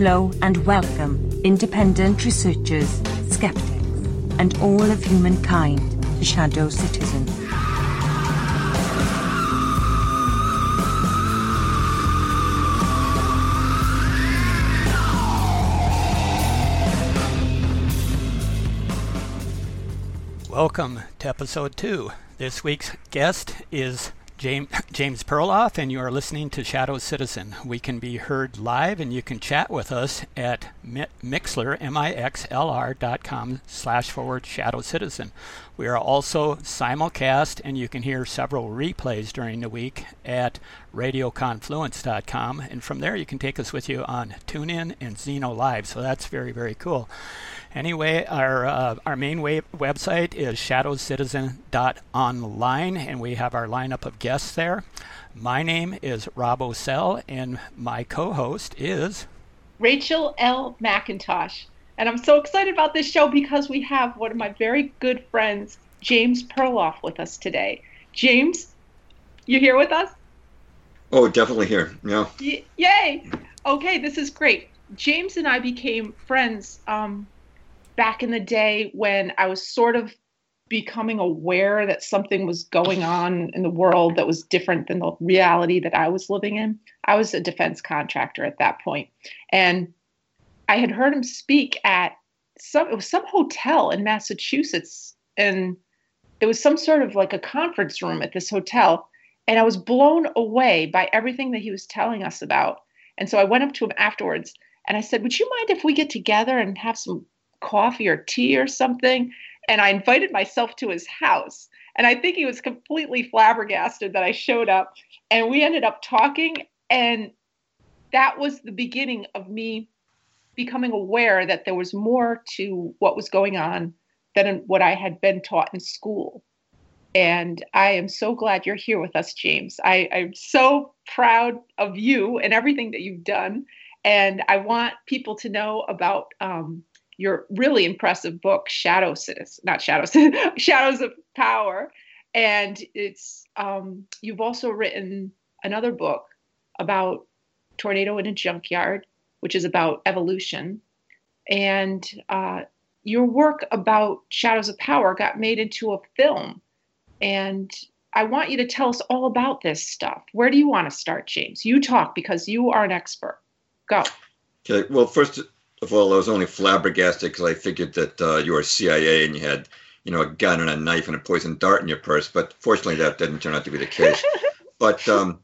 Hello and welcome, independent researchers, skeptics, and all of humankind to Shadow Citizen. Welcome to episode two. This week's guest is James, James Perloff, and you are listening to Shadow Citizen. We can be heard live, and you can chat with us at Mixlr, M-I-X-L-R dot com slash forward Shadow Citizen. We are also simulcast, and you can hear several replays during the week at radioconfluence.com, and from there you can take us with you on TuneIn and Zeno Live, so that's very, very cool. Anyway, our uh, our main website is shadowcitizen.online, and we have our lineup of guests there. My name is Rob Ocel, and my co-host is Rachel L. McIntosh. And I'm so excited about this show because we have one of my very good friends, James Perloff, with us today. James, you here with us? Oh, definitely here. Yeah. Y- yay! Okay, this is great. James and I became friends um, back in the day when I was sort of becoming aware that something was going on in the world that was different than the reality that I was living in. I was a defense contractor at that point, and I had heard him speak at some it was some hotel in Massachusetts, and it was some sort of like a conference room at this hotel, and I was blown away by everything that he was telling us about. And so I went up to him afterwards and I said, "Would you mind if we get together and have some coffee or tea or something. And I invited myself to his house. And I think he was completely flabbergasted that I showed up. And we ended up talking. And that was the beginning of me becoming aware that there was more to what was going on than what I had been taught in school. And I am so glad you're here with us, James. I, am so proud of you and everything that you've done. And I want people to know about um, your really impressive book, Shadow Citizen, not Shadow Shadows of Power. And it's um, you've also written another book about Tornado in a Junkyard, which is about evolution. And uh, your work about Shadows of Power got made into a film. And I want you to tell us all about this stuff. Where do you want to start, James? You talk because you are an expert. Go. Okay. Well, first, of all, I was only flabbergasted because I figured that uh, you were CIA and you had, you know, a gun and a knife and a poison dart in your purse. But fortunately, that didn't turn out to be the case. but um,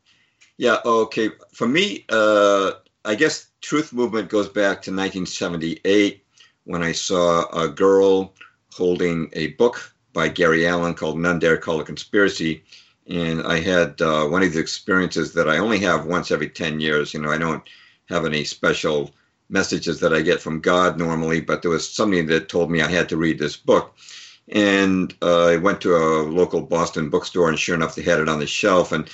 yeah, okay. For me, uh, I guess Truth Movement goes back to 1978 when I saw a girl holding a book by Gary Allen called None Dare Call a Conspiracy. And I had uh, one of the experiences that I only have once every 10 years. You know, I don't have any special messages that I get from God normally, but there was somebody that told me I had to read this book. And uh, I went to a local Boston bookstore, and sure enough, they had it on the shelf. And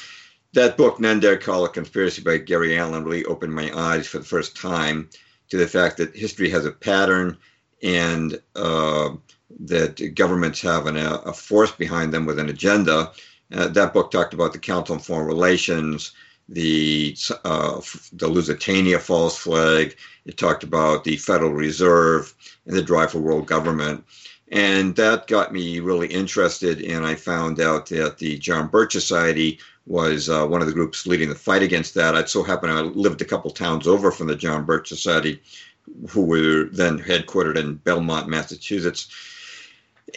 that book, None Dare Call a Conspiracy by Gary Allen, really opened my eyes for the first time to the fact that history has a pattern and uh, that governments have an, a force behind them with an agenda. Uh, that book talked about the Council on Foreign Relations, the uh, the Lusitania false flag. It talked about the Federal Reserve and the drive for world government. And that got me really interested. And I found out that the John Birch Society was uh, one of the groups leading the fight against that. I'd so happened I lived a couple towns over from the John Birch Society, who were then headquartered in Belmont, Massachusetts.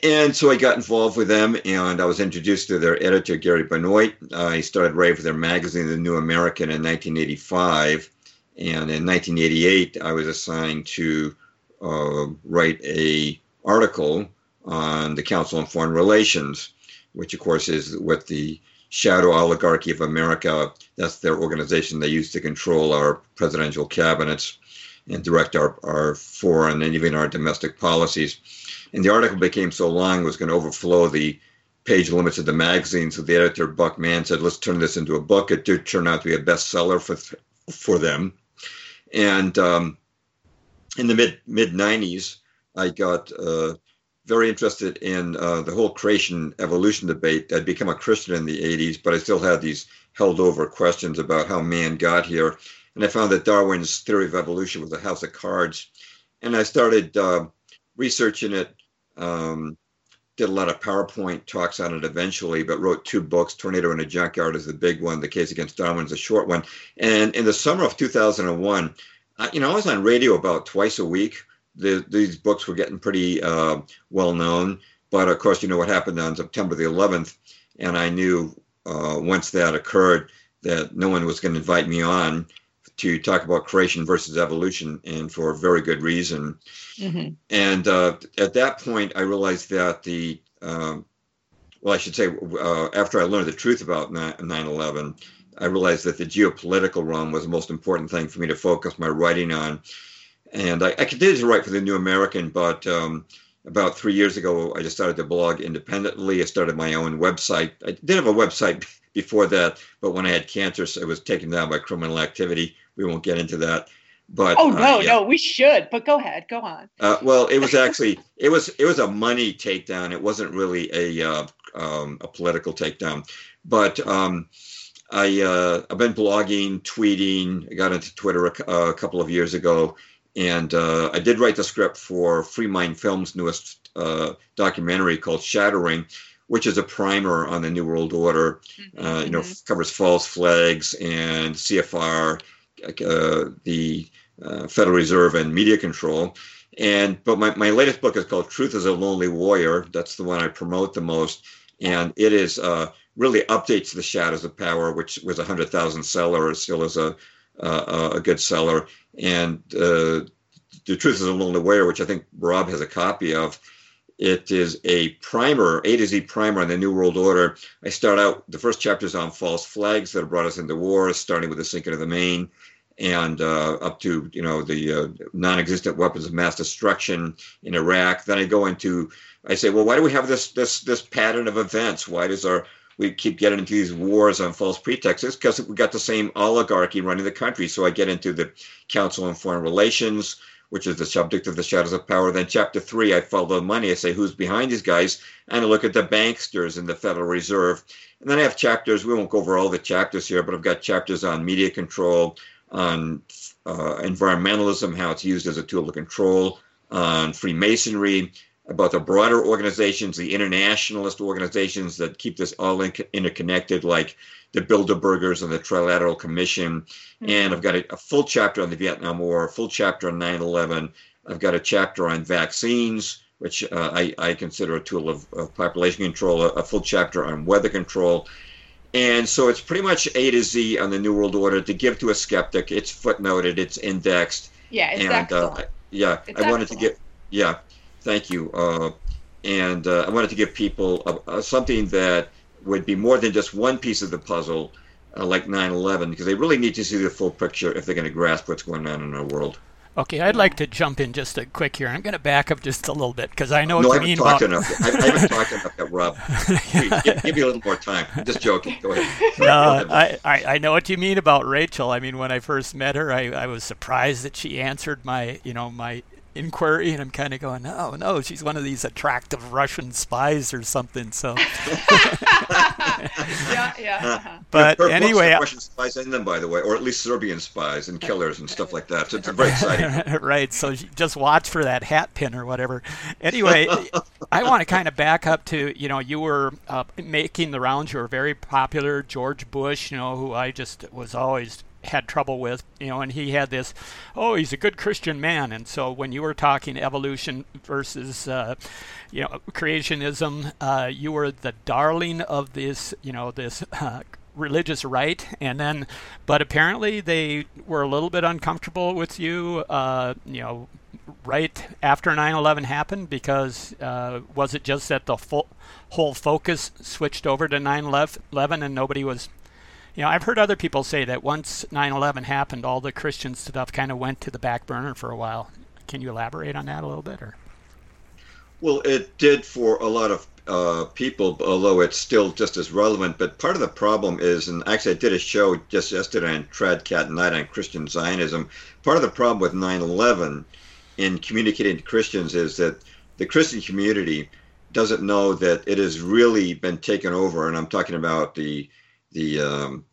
And so I got involved with them, and I was introduced to their editor, Gary Benoit. Uh, he started writing for their magazine, The New American, in 1985. And in 1988, I was assigned to uh, write a article on the Council on Foreign Relations, which, of course, is what the shadow oligarchy of America, that's their organization they use to control our presidential cabinets and direct our, our foreign and even our domestic policies. And the article became so long it was going to overflow the page limits of the magazine. So the editor, Buck Mann, said, let's turn this into a book. It did turn out to be a bestseller for, for them. And um, in the mid mid 90s, I got uh, very interested in uh, the whole creation evolution debate. I'd become a Christian in the 80s, but I still had these held over questions about how man got here. and I found that Darwin's theory of evolution was a house of cards. And I started uh, researching it. Um, did a lot of PowerPoint talks on it eventually, but wrote two books. Tornado in a Junkyard is the big one. The Case Against Darwin is a short one. And in the summer of 2001, I, you know, I was on radio about twice a week. The, these books were getting pretty uh, well known. But of course, you know what happened on September the 11th. And I knew uh, once that occurred that no one was going to invite me on to talk about creation versus evolution, and for a very good reason. Mm-hmm. And uh, at that point, I realized that the um, well, I should say, uh, after I learned the truth about 9 11, I realized that the geopolitical realm was the most important thing for me to focus my writing on. And I, I continued to write for the New American, but um, about three years ago, I just started to blog independently. I started my own website. I did have a website before that, but when I had cancer, so it was taken down by criminal activity. We won't get into that. But oh no, uh, yeah. no, we should. But go ahead, go on. Uh, well, it was actually it was it was a money takedown. It wasn't really a uh, um, a political takedown, but um, I uh, I've been blogging, tweeting. I got into Twitter a, a couple of years ago, and uh, I did write the script for Free Mind Films' newest uh, documentary called Shattering, which is a primer on the New World Order. Mm-hmm. Uh, you know, mm-hmm. covers false flags and CFR, uh, the uh, Federal Reserve, and media control. And but my, my latest book is called Truth is a Lonely Warrior. That's the one I promote the most, and it is uh, really updates the Shadows of Power, which was a hundred thousand seller, still is a a good seller. And uh, the Truth is a Lonely Warrior, which I think Rob has a copy of it is a primer, A to Z primer on the New World Order. I start out, the first chapter is on false flags that have brought us into wars, starting with the sinking of the Maine and uh, up to, you know, the uh, non-existent weapons of mass destruction in Iraq. Then I go into, I say, well, why do we have this, this, this pattern of events? Why does our, we keep getting into these wars on false pretexts? Because we got the same oligarchy running the country. So I get into the Council on Foreign Relations, which is the subject of the shadows of power. Then chapter three, I follow the money. I say who's behind these guys, and I look at the banksters in the Federal Reserve. And then I have chapters. We won't go over all the chapters here, but I've got chapters on media control, on uh, environmentalism, how it's used as a tool to control, on Freemasonry, about the broader organizations, the internationalist organizations that keep this all in- interconnected, like the Bilderbergers and the Trilateral Commission. Mm-hmm. And I've got a, a, full chapter on the Vietnam War, a full chapter on 9 11. I've got a chapter on vaccines, which uh, I, I, consider a tool of, of population control, a, a, full chapter on weather control. And so it's pretty much A to Z on the New World Order to give to a skeptic. It's footnoted, it's indexed. Yeah, it's and. Uh, yeah, it's I wanted to get, yeah, thank you. Uh, and uh, I wanted to give people something that would be more than just one piece of the puzzle, uh, like 9/11, because they really need to see the full picture if they're going to grasp what's going on in our world. Okay, I'd like to jump in just a quick here. I'm going to back up just a little bit because I know no, what I you mean about. Enough. I, I haven't talked enough yet, Rob. give, give, me a little more time. I'm just joking. Go ahead. No, I, I, I know what you mean about Rachel. I mean, when I first met her, I, I was surprised that she answered my, you know, my inquiry and I'm kind of going, oh no, she's one of these attractive Russian spies or something. So, yeah, yeah. Uh-huh. But her, her anyway, Russian spies in them, by the way, or at least Serbian spies and killers and stuff like that. So it's very exciting. right. So just watch for that hat pin or whatever. Anyway, I want to kind of back up to you know you were uh, making the rounds. You were very popular. George Bush, you know, who I just was always had trouble with, you know, and he had this, oh, he's a good Christian man. And so when you were talking evolution versus, uh, you know, creationism, uh, you were the darling of this, you know, this uh, religious right. And then, but apparently they were a little bit uncomfortable with you, uh, you know, right after 9/11 happened because uh, was it just that the full, whole focus switched over to 9/11 and nobody was you know, I've heard other people say that once 9/11 happened, all the Christian stuff kind of went to the back burner for a while. Can you elaborate on that a little bit, or? Well, it did for a lot of uh, people, although it's still just as relevant. But part of the problem is, and actually, I did a show just yesterday on TradCatKnight on Christian Zionism. Part of the problem with 9/11 in communicating to Christians is that the Christian community doesn't know that it has really been taken over, and I'm talking about the the um,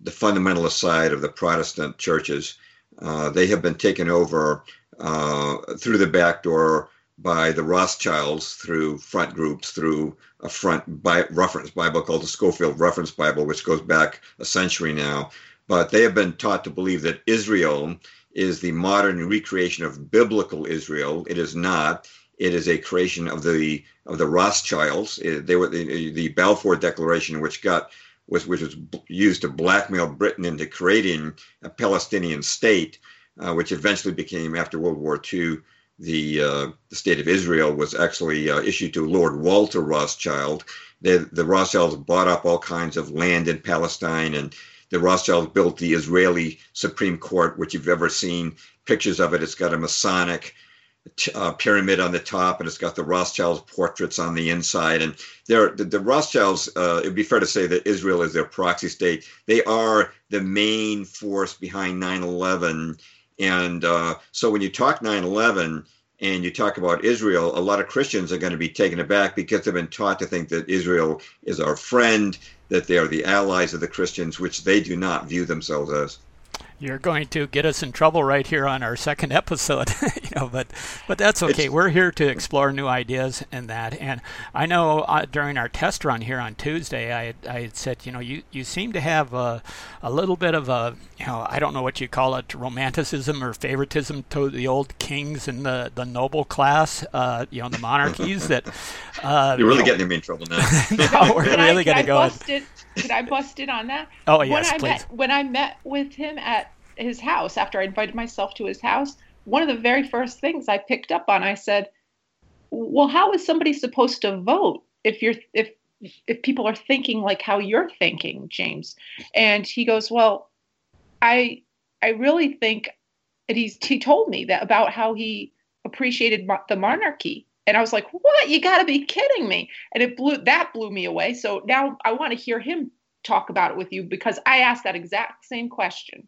the fundamentalist side of the Protestant churches. Uh, they have been taken over uh, through the back door by the Rothschilds through front groups, through a front bi- reference Bible called the Scofield Reference Bible, which goes back a century now. But they have been taught to believe that Israel is the modern recreation of biblical Israel. It is not. It is a creation of the of the Rothschilds. It, they were the, the Balfour Declaration, which got was which was used to blackmail Britain into creating a Palestinian state, uh, which eventually became after World War II the uh, the state of Israel was actually uh, issued to Lord Walter Rothschild. They, the Rothschilds bought up all kinds of land in Palestine, and the Rothschilds built the Israeli Supreme Court, which you've ever seen pictures of it. It's got a Masonic uh, pyramid on the top, and it's got the Rothschilds portraits on the inside. And they're, the, the Rothschilds, uh, be fair to say that Israel is their proxy state. They are the main force behind 9 11 and uh, so when you talk 9 11 and you talk about Israel, a lot of Christians are going to be taken aback because they've been taught to think that Israel is our friend, that they are the allies of the Christians, which they do not view themselves as you're going to get us in trouble right here on our second episode you know but but that's okay. We're here to explore new ideas and that. And i know uh, during our test run here on tuesday i i had said you know you you seem to have a, a little bit of a you know i don't know what you call it romanticism or favoritism to the old kings and the the noble class uh, you know the monarchies that uh, you're really you know, getting me in trouble now. No, we're really going to go could I bust in on that? Oh yes, when I please. Met, when I met with him at his house after I invited myself to his house, one of the very first things I picked up on, I said, "Well, how is somebody supposed to vote if you're if if people are thinking like how you're thinking, James?" And he goes, "Well, I I really think." And he's he told me that about how he appreciated the monarchy and I was like, "What? You got to be kidding me!" And it blew that blew me away. So now I want to hear him talk about it with you because I asked that exact same question.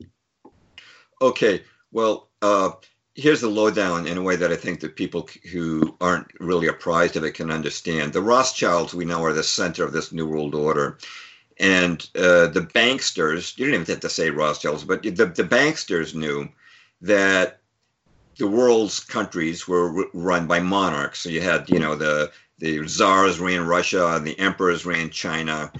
Okay, well, uh, here's the lowdown in a way that I think that people who aren't really apprised of it can understand. The Rothschilds we know are the center of this New World Order. And uh, the banksters, you don't even have to say Rothschilds, but the, the banksters knew that the world's countries were run by monarchs. So you had, you know, the the czars ran Russia and the emperors ran China,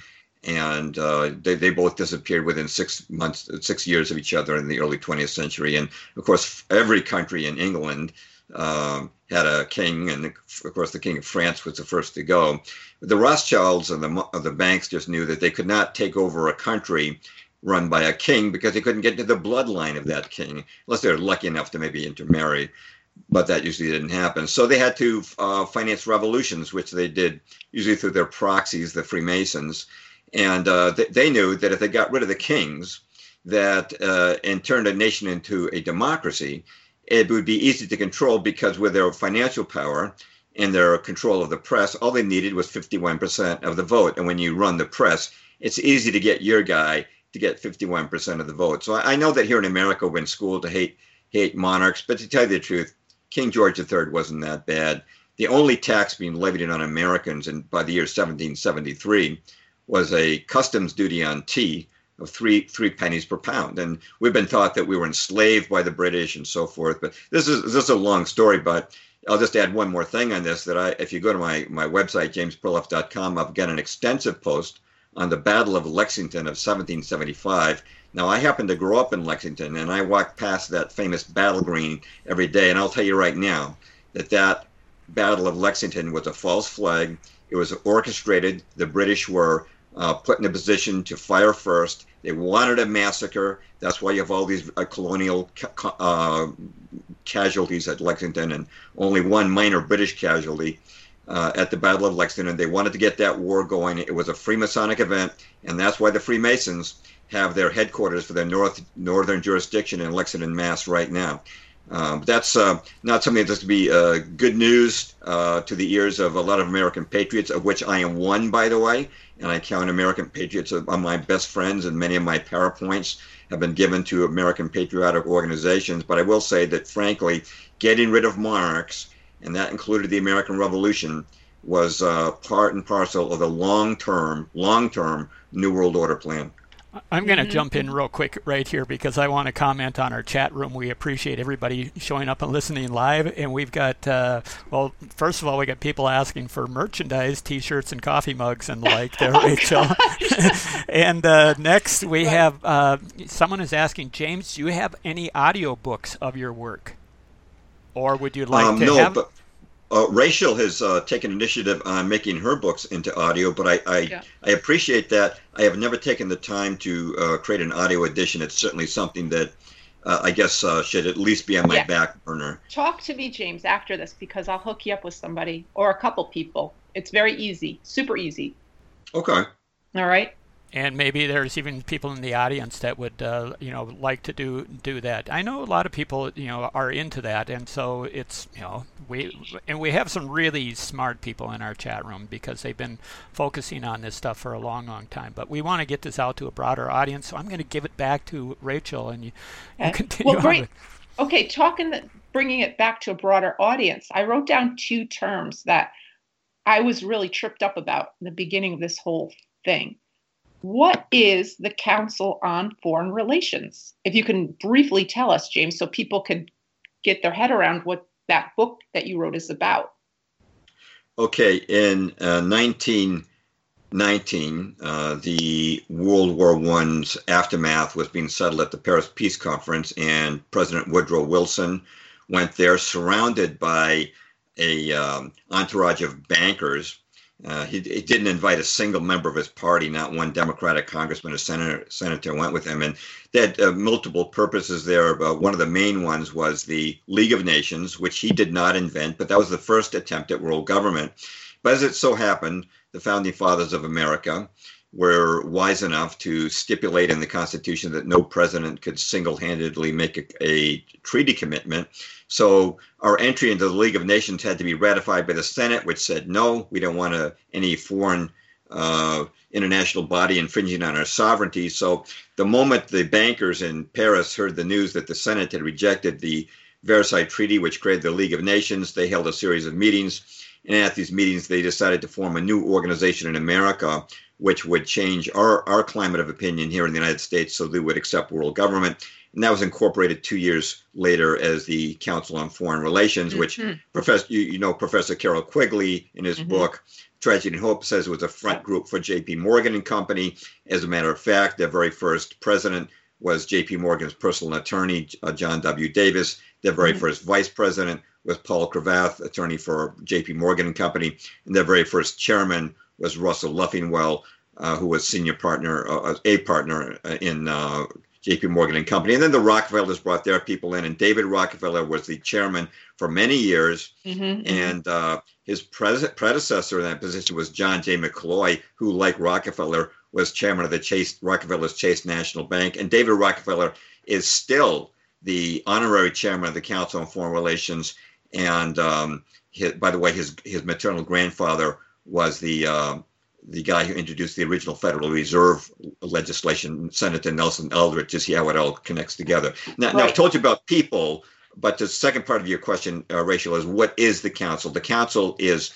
and uh, they they both disappeared within six months, six years of each other in the early 20th century. And of course, every country in England um, had a king, and of course, the king of France was the first to go. The Rothschilds and the the banks just knew that they could not take over a country run by a king because they couldn't get to the bloodline of that king unless they were lucky enough to maybe intermarry. But that usually didn't happen. So they had to uh, finance revolutions, which they did usually through their proxies, the Freemasons. And uh, th- they knew that if they got rid of the kings, that uh, and turned a nation into a democracy, it would be easy to control because with their financial power and their control of the press, all they needed was 51% of the vote. And when you run the press, it's easy to get your guy to get 51% of the vote. So I, know that here in America, we're in school to hate hate monarchs, but to tell you the truth, King George III wasn't that bad. The only tax being levied on Americans in, by the year 1773 was a customs duty on tea of three three pennies per pound. And we've been taught that we were enslaved by the British and so forth. But this is this is a long story. But I'll just add one more thing on this. That I, if you go to my my website jamesperloff.com, I've got an extensive post on the Battle of Lexington of 1775. Now, I happen to grow up in Lexington, and I walk past that famous battle green every day, and I'll tell you right now that that Battle of Lexington was a false flag. It was orchestrated. The British were uh, put in a position to fire first. They wanted a massacre. That's why you have all these uh, colonial ca- uh, casualties at Lexington and only one minor British casualty uh, at the Battle of Lexington. They wanted to get that war going. It was a Freemasonic event, and that's why the Freemasons have their headquarters for their north northern jurisdiction in Lexington, Mass. Right now. Um, that's uh, not something that's to be uh, good news uh, to the ears of a lot of American patriots, of which I am one, by the way. And I count American patriots among my best friends, and many of my PowerPoints have been given to American patriotic organizations. But I will say that, frankly, getting rid of monarchs and that included the American Revolution, was uh, part and parcel of the long-term, long-term New World Order plan. I'm going to mm-hmm. jump in real quick right here because I want to comment on our chat room. We appreciate everybody showing up and listening live. And we've got, uh, well, first of all, we got people asking for merchandise, t shirts, and coffee mugs and the like there, oh, Rachel. and uh, next, we right. have uh, someone is asking, James, do you have any audio books of your work? Or would you like um, to no, have? But- uh, Rachel has uh, taken initiative on making her books into audio, but I I, yeah. I appreciate that. I have never taken the time to uh, create an audio edition. It's certainly something that uh, I guess uh, should at least be on my yeah. back burner. Talk to me, James, after this because I'll hook you up with somebody or a couple people. It's very easy, super easy. Okay. All right and maybe there's even people in the audience that would uh, you know like to do do that. I know a lot of people you know are into that, and so it's you know we and we have some really smart people in our chat room because they've been focusing on this stuff for a long, long time. But we want to get this out to a broader audience, so I'm going to give it back to Rachel, and you, you continue. Well, great. Okay, talking the, bringing it back to a broader audience. I wrote down two terms that I was really tripped up about in the beginning of this whole thing what is the Council on Foreign Relations? If you can briefly tell us, James, so people can get their head around what that book that you wrote is about. Okay, in uh, 1919, uh, the World War I's aftermath was being settled at the Paris Peace Conference, and President Woodrow Wilson went there surrounded by a um, entourage of bankers uh, he, he, didn't invite a single member of his party, not one Democratic congressman or senator, senator went with him. And they had uh, multiple purposes there. But one of the main ones was the League of Nations, which he did not invent, but that was the first attempt at world government. But as it so happened, the founding fathers of America were wise enough to stipulate in the Constitution that no president could single handedly make a, a treaty commitment. So our entry into the League of Nations had to be ratified by the Senate, which said no, we don't want a, any foreign uh, international body infringing on our sovereignty. So the moment the bankers in Paris heard the news that the Senate had rejected the Versailles Treaty, which created the League of Nations, they held a series of meetings. And at these meetings, they decided to form a new organization in America, which would change our, our climate of opinion here in the United States so they would accept world government and that was incorporated two years later as the Council on Foreign Relations, mm-hmm. which Professor you, you, know Professor Carroll Quigley in his mm-hmm. book Tragedy and Hope says it was a front group for J.P. Morgan and Company. As a matter of fact, their very first president was J.P. Morgan's personal attorney, uh, John W. Davis. Their very mm-hmm. first vice president was Paul Cravath, attorney for J.P. Morgan and Company, and their very first chairman was Russell Leffingwell, uh, who was senior partner, uh, a partner in uh, JP Morgan and Company. And then the Rockefellers brought their people in, and David Rockefeller was the chairman for many years. Mm-hmm, mm-hmm. and uh, his pres- predecessor in that position was John J. McCloy, who, like Rockefeller, was chairman of the Chase Rockefeller's Chase National Bank. And David Rockefeller is still the honorary chairman of the Council on Foreign Relations. And um, his, by the way, his his maternal grandfather was the uh, the guy who introduced the original Federal Reserve legislation, Senator Nelson Aldrich, to see how it all connects together. Now, right. now I've told you about people, but the second part of your question, uh, Rachel, is what is the council? The council is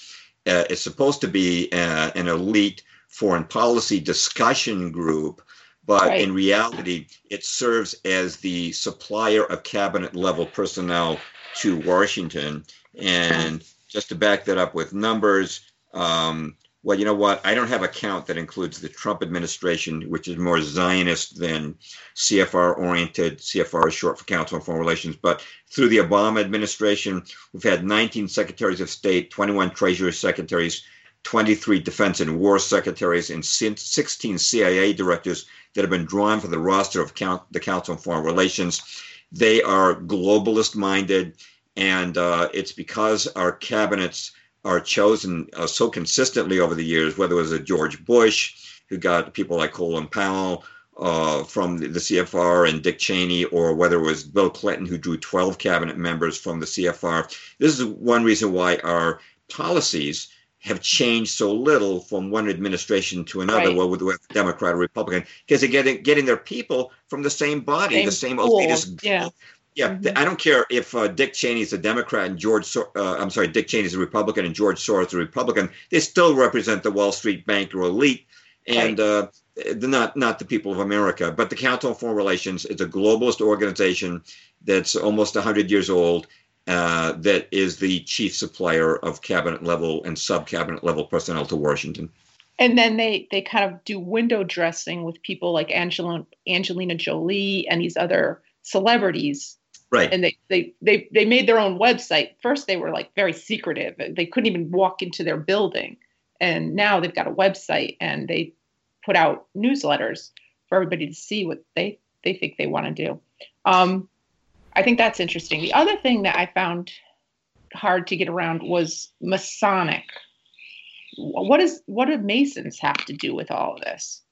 uh, is supposed to be uh, an elite foreign policy discussion group, but right. in reality, it serves as the supplier of cabinet level personnel to Washington. And just to back that up with numbers, um, well, you know what? I don't have a count that includes the Trump administration, which is more Zionist than CFR oriented. CFR is short for Council on Foreign Relations. But through the Obama administration, we've had 19 secretaries of state, 21 treasury secretaries, 23 defense and war secretaries, and 16 CIA directors that have been drawn for the roster of count, the Council on Foreign Relations. They are globalist minded, and uh, it's because our cabinets are chosen uh, so consistently over the years, whether it was a George Bush who got people like Colin Powell uh, from the, the, CFR and Dick Cheney, or whether it was Bill Clinton who drew 12 cabinet members from the CFR. This is one reason why our policies have changed so little from one administration to another, right. whether with Democrat or Republican, because they're getting getting their people from the same body, same the same elitist yeah. Yeah, mm-hmm. I don't care if uh, Dick Cheney is a Democrat and George, uh, I'm sorry, Dick Cheney is a Republican and George Soros is a Republican. They still represent the Wall Street banker elite, and right. uh, not not the people of America, but the Council on Foreign Relations is a globalist organization that's almost 100 years old. Uh, that is the chief supplier of cabinet level and sub cabinet level personnel to Washington. And then they they kind of do window dressing with people like Angela, Angelina Jolie and these other celebrities. Right. And they, they they they made their own website. First they were like very secretive. They couldn't even walk into their building. And now they've got a website and they put out newsletters for everybody to see what they they think they want to do. Um, I think that's interesting. The other thing that I found hard to get around was Masonic. What is what do Masons have to do with all of this?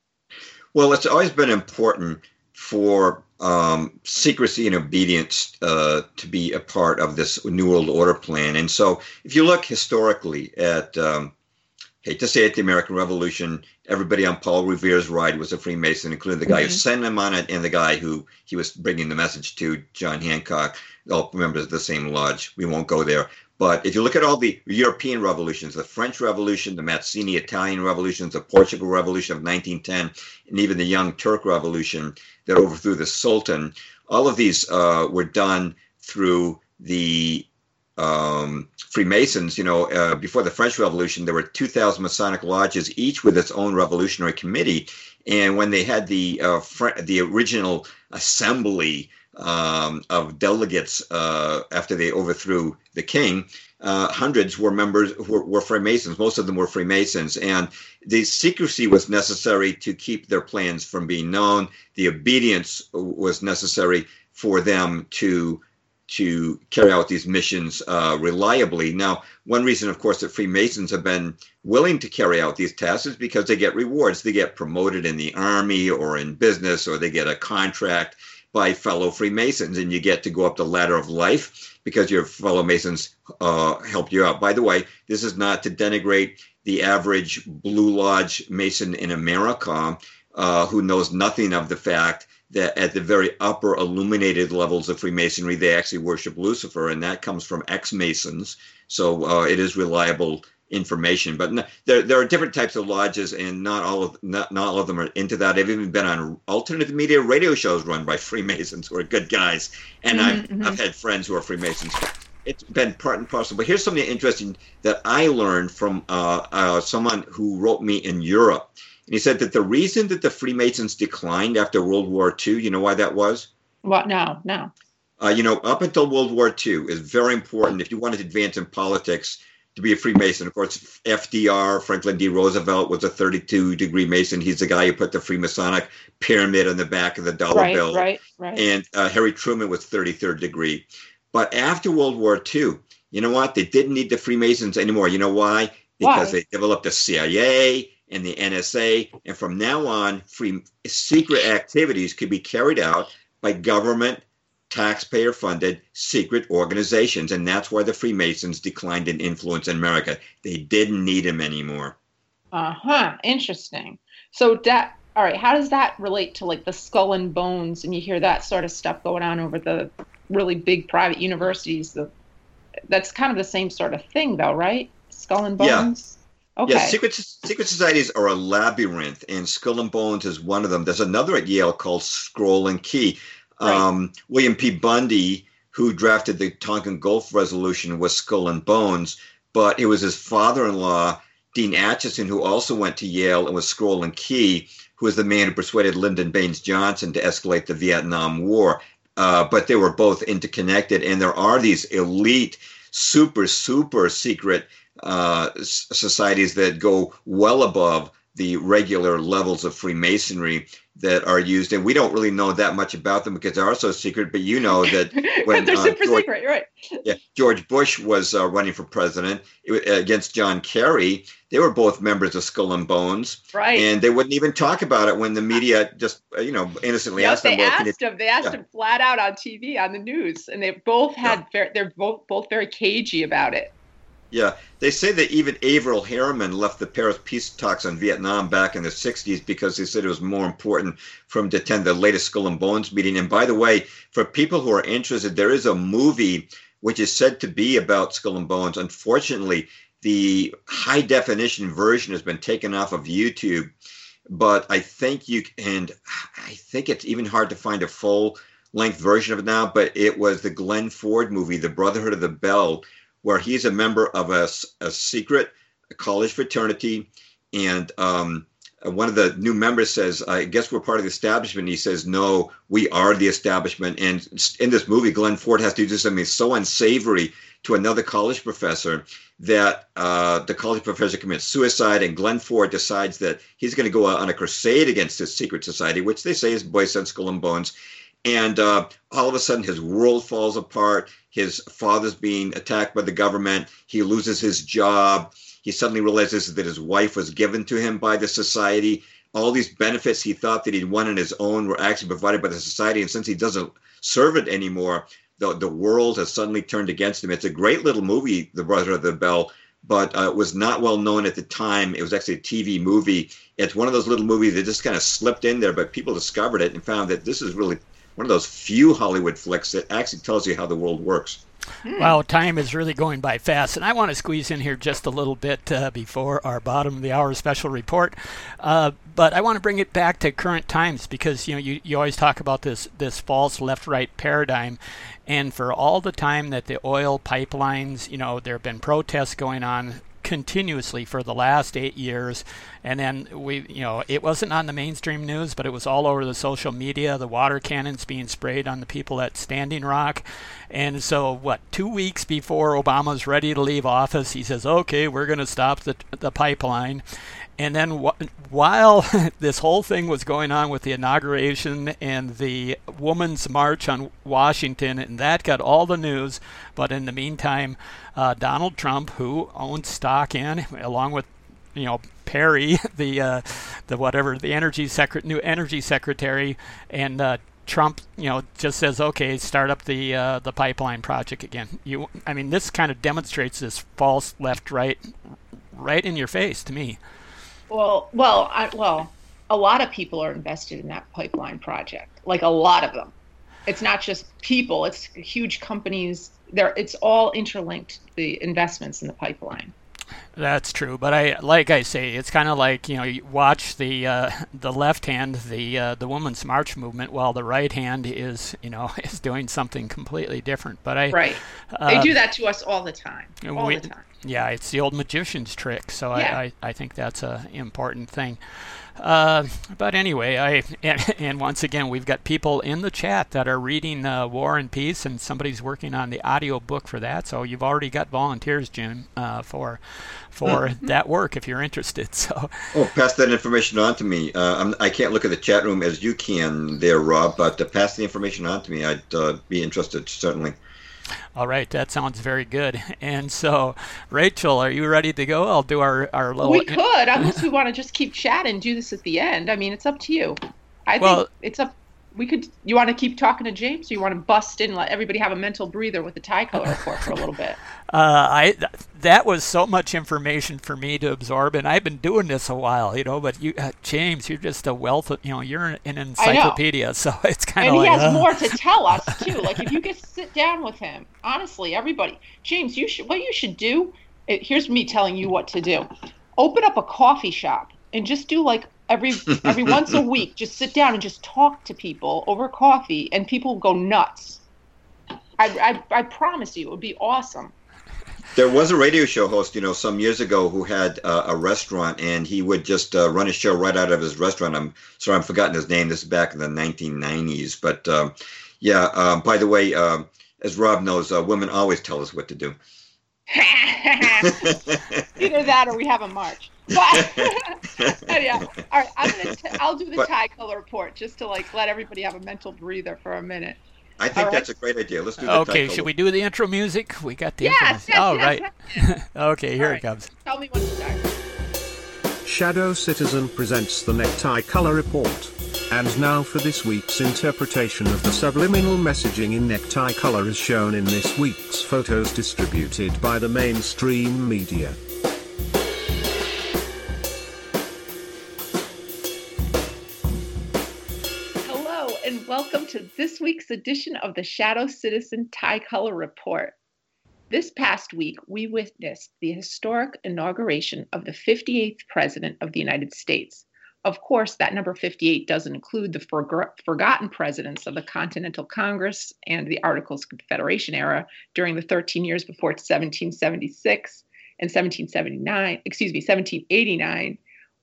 Well, it's always been important for um, secrecy and obedience uh, to be a part of this New World Order plan. And so, if you look historically at um, hate to say it, the American Revolution, everybody on Paul Revere's ride was a Freemason, including the guy mm-hmm. who sent him on it and the guy who he was bringing the message to, John Hancock, all members of the same lodge. We won't go there. But if you look at all the European revolutions, the French Revolution, the Mazzini Italian revolutions, the Portugal Revolution of 1910, and even the Young Turk Revolution that overthrew the Sultan, all of these uh, were done through the um, Freemasons, you know, uh, before the French Revolution, there were 2,000 Masonic lodges, each with its own revolutionary committee. And when they had the uh, fr- the original assembly um, of delegates uh, after they overthrew the king, uh, hundreds were members were, were, Freemasons. Most of them were Freemasons, and the secrecy was necessary to keep their plans from being known. The obedience was necessary for them to to carry out these missions uh, reliably. Now, one reason, of course, that Freemasons have been willing to carry out these tasks is because they get rewards. They get promoted in the army or in business, or they get a contract by fellow Freemasons, and you get to go up the ladder of life because your fellow Masons uh, helped you out. By the way, this is not to denigrate the average Blue Lodge Mason in America uh, who knows nothing of the fact that at the very upper illuminated levels of Freemasonry, they actually worship Lucifer, and that comes from ex Masons. So uh, it is reliable information. But no, there, there are different types of lodges, and not all of not, not all of them are into that. I've even been on alternative media radio shows run by Freemasons who are good guys, and mm-hmm, I've mm-hmm. I've had friends who are Freemasons. It's been part and parcel. But here's something interesting that I learned from uh, uh, someone who wrote me in Europe and he said that the reason that the Freemasons declined after World War II, you know why that was? What? No, no. Uh, you know, up until World War II is very important if you wanted to advance in politics to be a Freemason. Of course, FDR, Franklin D. Roosevelt, was a 32 degree Mason. He's the guy who put the Freemasonic pyramid on the back of the dollar right, bill. Right, right. And uh, Harry Truman was 33rd degree. But after World War II, you know what? They didn't need the Freemasons anymore. You know why? Because why? they developed the CIA and the NSA. And from now on, free secret activities could be carried out by government, taxpayer funded secret organizations. And that's why the Freemasons declined in influence in America. They didn't need them anymore. Uh huh. Interesting. So that. All right, how does that relate to like the skull and bones and you hear that sort of stuff going on over the really big private universities? The, that's kind of the same sort of thing though, right? Skull and bones? Yeah. Okay. Yeah, secret secret societies are a labyrinth, and Skull and Bones is one of them. There's another at Yale called Scroll and Key. Right. Um, William P. Bundy, who drafted the Tonkin Gulf Resolution, was Skull and Bones, but it was his father-in-law, Dean Acheson, who also went to Yale and was Scroll and Key, who was the man who persuaded Lyndon Baines Johnson to escalate the Vietnam War. Uh, but they were both interconnected, and there are these elite, super, super secret uh, societies that go well above the regular levels of Freemasonry that are used, and we don't really know that much about them because they are so secret. But you know that when they're uh, super George, secret, right? Yeah, George Bush was uh, running for president against John Kerry. They were both members of Skull and Bones, right? And they wouldn't even talk about it when the media just, uh, you know, innocently yes, asked them. They well, asked him. They asked yeah. him flat out on TV on the news, and they both had. Yeah. Very, they're both both very cagey about it. Yeah, they say that even Averell Harriman left the Paris peace talks on Vietnam back in the 60s because they said it was more important for him to attend the latest Skull and Bones meeting. And by the way, for people who are interested, there is a movie which is said to be about Skull and Bones. Unfortunately, the high definition version has been taken off of YouTube. but I think you and I think it's even hard to find a full length version of it now. But it was the Glenn Ford movie, The Brotherhood of the Bell, where he's a member of a, a secret college fraternity, and um, one of the new members says, "I guess we're part of the establishment." He says, "No, we are the establishment." And in this movie, Glenn Ford has to do something so unsavory to another college professor that uh, the college professor commits suicide, and Glenn Ford decides that he's going to go on a crusade against this secret society, which they say is Boy Sense Skull and Bones. And uh, all of a sudden, his world falls apart. His father's being attacked by the government. He loses his job. He suddenly realizes that his wife was given to him by the society. All these benefits he thought that he'd won on his own were actually provided by the society. And since he doesn't serve it anymore, the, the world has suddenly turned against him. It's a great little movie, The Brother of the Bell, but uh, it was not well known at the time. It was actually a TV movie. It's one of those little movies that just kind of slipped in there, but people discovered it and found that this is really one of those few Hollywood flicks that actually tells you how the world works. Hmm. Wow, time is really going by fast, and I want to squeeze in here just a little bit uh, before our bottom of the hour special report. Uh, but I want to bring it back to current times because you know you, you always talk about this this false left-right paradigm, and for all the time that the oil pipelines, you know, there have been protests going on continuously for the last eight years. And then we, you know, it wasn't on the mainstream news, but it was all over the social media. The water cannons being sprayed on the people at Standing Rock. And so, what, two weeks before Obama's ready to leave office, he says, okay, we're going to stop the, the pipeline. And then wh- while this whole thing was going on with the inauguration and the Women's March on Washington, and that got all the news, but in the meantime, uh, Donald Trump, who owns stock in, along with you know Perry, the uh, the whatever the energy secret new energy secretary, and uh, Trump, you know, just says, "Okay, start up the uh, the pipeline project again." You, I mean, this kind of demonstrates this false left-right, right in your face to me. Well, well, I, well, a lot of people are invested in that pipeline project. Like a lot of them. It's not just people; it's huge companies. There, it's all interlinked. The investments in the pipeline. That's true, but I like I say, it's kind of like you know, you watch the uh, the left hand, the uh, the women's march movement, while the right hand is you know is doing something completely different. But I right, uh, they do that to us all the time, all we, the time. Yeah, it's the old magician's trick. So yeah. I, I, I think that's a important thing. Uh, but anyway, I and, and, once again we've got people in the chat that are reading uh, War and Peace, and somebody's working on the audio book for that. So you've already got volunteers, Jim, uh, for for mm-hmm. that work if you're interested. So oh, pass that information on to me. Uh, I can't look at the chat room as you can there, Rob, but pass the information on to me. I'd uh, be interested certainly. All right, that sounds very good. And so, Rachel, are you ready to go? I'll do our, our little. We could, unless we want to just keep chatting, and do this at the end. I mean, it's up to you. I well, think it's up we could you want to keep talking to james or you want to bust in and let everybody have a mental breather with the tie color report for a little bit? Uh, i that was so much information for me to absorb and i've been doing this a while you know but you uh, james you're just a wealth of you know you're an encyclopedia so it's kind of like he has uh, more to tell us too. Like if you get sit down with him honestly everybody james you should what you should do it, here's me telling you what to do. Open up a coffee shop and just do like every every once a week just sit down and just talk to people over coffee and people go nuts I, I, I promise you it would be awesome there was a radio show host, you know, some years ago who had uh, a restaurant, and he would just uh, run his show right out of his restaurant. I'm sorry, I'm forgotten his name. This is back in the 1990s, but um, yeah. Uh, by the way, um, as Rob knows, uh, women always tell us what to do. Either that, or we have a march. But yeah, all right. I'm gonna. T- I'll do the but, tie color report just to like let everybody have a mental breather for a minute. I think that's a great idea. Let's do the Okay, should we do the intro music? We got the yes, intro. Yes, All yes, right. Yes. okay, here right. it comes. Tell me when to start. Shadow Citizen presents the Necktie Color Report. And now for this week's interpretation of the subliminal messaging in necktie color as shown in this week's photos distributed by the mainstream media. Welcome to this week's edition of the Shadow Citizen Tie Color Report. This past week, we witnessed the historic inauguration of the 58th President of the United States, Of course, that number 58 doesn't include the forgotten presidents of the Continental Congress and the Articles of Confederation era during the 13 years before 1776 and 1779, excuse me, 1789,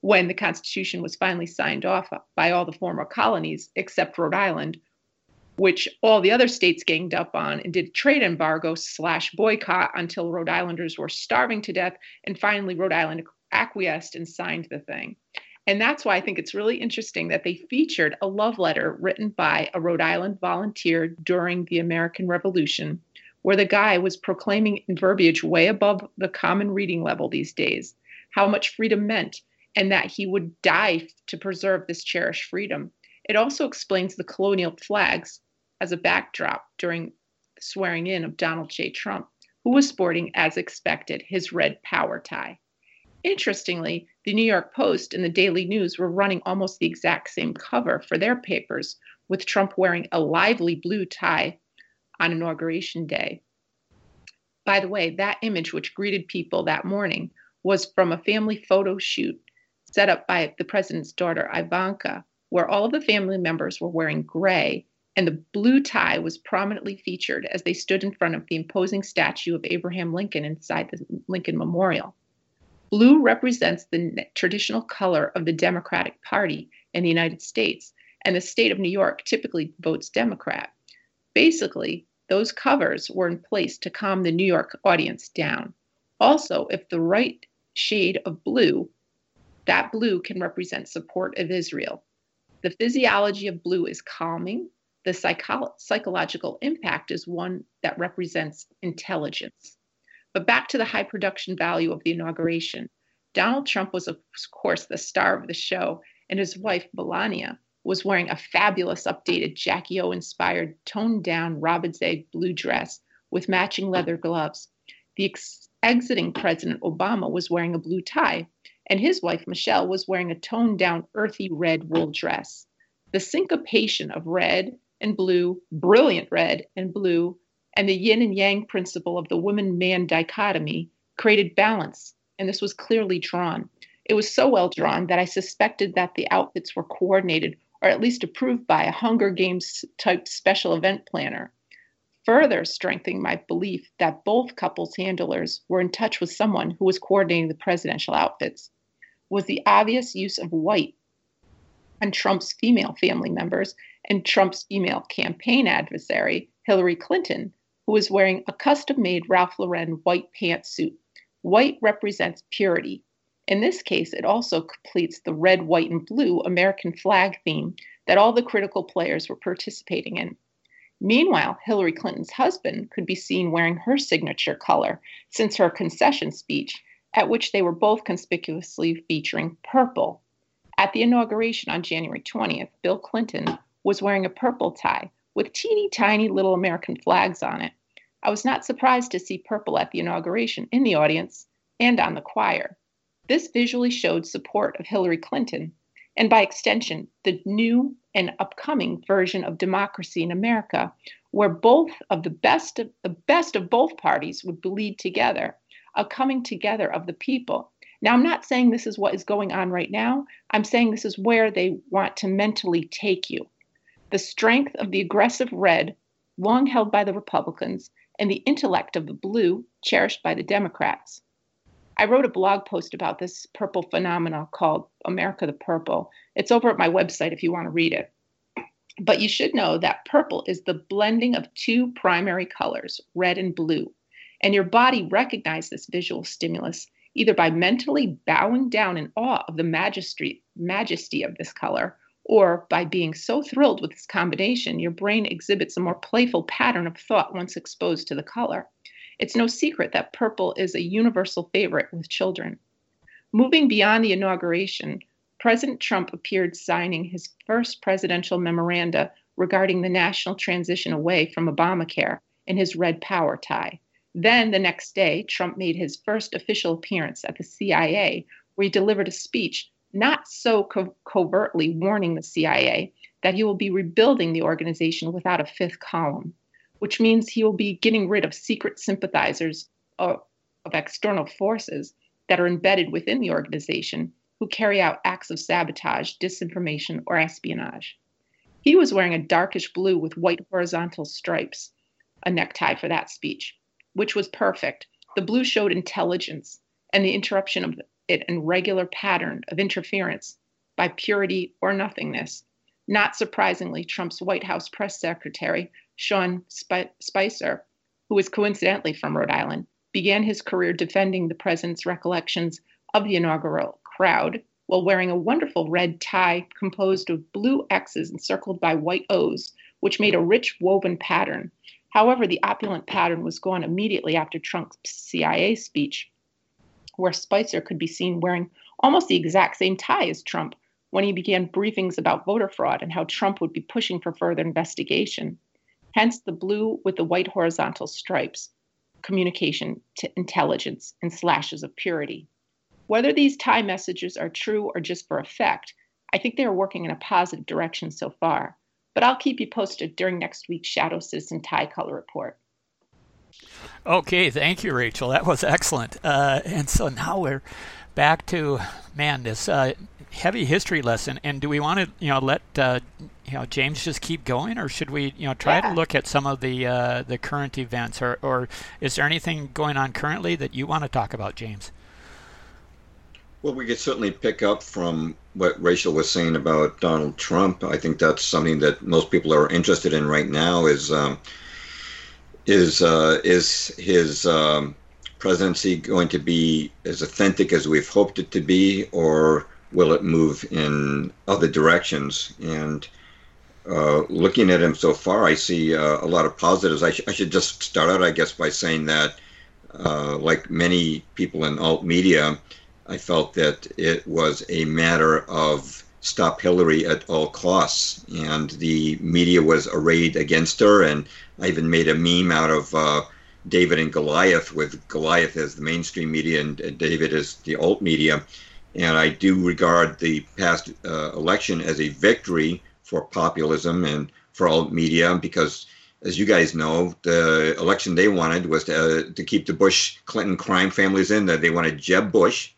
when the Constitution was finally signed off by all the former colonies except Rhode Island, which all the other states ganged up on and did trade embargo slash boycott until Rhode Islanders were starving to death, and finally Rhode Island acquiesced and signed the thing. And that's why I think it's really interesting that they featured a love letter written by a Rhode Island volunteer during the American Revolution, where the guy was proclaiming in verbiage way above the common reading level these days how much freedom meant and that he would die to preserve this cherished freedom. It also explains the colonial flags as a backdrop during swearing in of Donald J. Trump, who was sporting, as expected, his red power tie. Interestingly, the New York Post and the Daily News were running almost the exact same cover for their papers, with Trump wearing a lively blue tie on Inauguration Day. By the way, that image which greeted people that morning was from a family photo shoot set up by the president's daughter, Ivanka, where all of the family members were wearing gray and the blue tie was prominently featured as they stood in front of the imposing statue of Abraham Lincoln inside the Lincoln Memorial. Blue represents the traditional color of the Democratic Party in the United States, and the state of New York typically votes Democrat. Basically, those covers were in place to calm the New York audience down. Also, if the right shade of blue, that blue can represent support of Israel. The physiology of blue is calming, the psycho- psychological impact is one that represents intelligence. But back to the high production value of the inauguration. Donald Trump was, of course, the star of the show, and his wife, Melania, was wearing a fabulous updated Jackie O inspired toned down robin's egg blue dress with matching leather gloves. The ex- exiting President Obama was wearing a blue tie, and his wife, Michelle, was wearing a toned down earthy red wool dress. The syncopation of red, and blue, brilliant red and blue, and the yin and yang principle of the woman man dichotomy created balance, and this was clearly drawn. It was so well drawn that I suspected that the outfits were coordinated or at least approved by a Hunger Games type special event planner, further strengthening my belief that both couples' handlers were in touch with someone who was coordinating the presidential outfits. Was the obvious use of white on Trump's female family members and Trump's female campaign adversary, Hillary Clinton, who was wearing a custom made Ralph Lauren white pantsuit. White represents purity. In this case, it also completes the red, white, and blue American flag theme that all the critical players were participating in. Meanwhile, Hillary Clinton's husband could be seen wearing her signature color since her concession speech, at which they were both conspicuously featuring purple. At the inauguration on January 20th, Bill Clinton was wearing a purple tie with teeny tiny little American flags on it. I was not surprised to see purple at the inauguration in the audience and on the choir. This visually showed support of Hillary Clinton and by extension the new and upcoming version of democracy in America where both of the best of the best of both parties would bleed together, a coming together of the people. Now I'm not saying this is what is going on right now. I'm saying this is where they want to mentally take you the strength of the aggressive red, long held by the Republicans, and the intellect of the blue, cherished by the Democrats. I wrote a blog post about this purple phenomena called America the Purple. It's over at my website if you want to read it. But you should know that purple is the blending of two primary colors, red and blue. And your body recognizes this visual stimulus either by mentally bowing down in awe of the majesty, majesty of this color or by being so thrilled with this combination, your brain exhibits a more playful pattern of thought once exposed to the color. It's no secret that purple is a universal favorite with children. Moving beyond the inauguration, President Trump appeared signing his first presidential memoranda regarding the national transition away from Obamacare in his red power tie. Then, the next day, Trump made his first official appearance at the CIA, where he delivered a speech not so co- covertly warning the CIA that he will be rebuilding the organization without a fifth column, which means he will be getting rid of secret sympathizers of, of external forces that are embedded within the organization who carry out acts of sabotage, disinformation, or espionage. He was wearing a darkish blue with white horizontal stripes, a necktie for that speech, which was perfect. The blue showed intelligence and the interruption of it in regular pattern of interference by purity or nothingness. Not surprisingly, Trump's White House press secretary, Sean Spicer, who was coincidentally from Rhode Island, began his career defending the president's recollections of the inaugural crowd while wearing a wonderful red tie composed of blue X's encircled by white O's, which made a rich woven pattern. However, the opulent pattern was gone immediately after Trump's CIA speech, where Spicer could be seen wearing almost the exact same tie as Trump when he began briefings about voter fraud and how Trump would be pushing for further investigation. Hence the blue with the white horizontal stripes, communication to intelligence and slashes of purity. Whether these tie messages are true or just for effect, I think they are working in a positive direction so far. But I'll keep you posted during next week's Shadow Citizen Tie Color Report. Okay, thank you, Rachel. That was excellent. Uh, and so now we're back to man this uh, heavy history lesson. And do we want to you know let uh, you know James just keep going, or should we you know try yeah. to look at some of the uh, the current events, or or is there anything going on currently that you want to talk about, James? Well, we could certainly pick up from what Rachel was saying about Donald Trump. I think that's something that most people are interested in right now. Is um, is uh, is his um, presidency going to be as authentic as we've hoped it to be, or will it move in other directions? And uh, looking at him so far, I see uh, a lot of positives. I, sh- I, should just start out, I guess, by saying that, uh, like many people in alt media, I felt that it was a matter of stop Hillary at all costs, and the media was arrayed against her. And I even made a meme out of uh, David and Goliath, with Goliath as the mainstream media and David as the alt media. And I do regard the past uh, election as a victory for populism and for alt media because as you guys know, the election they wanted was to, uh, to keep the Bush Clinton crime families in. That they wanted Jeb Bush,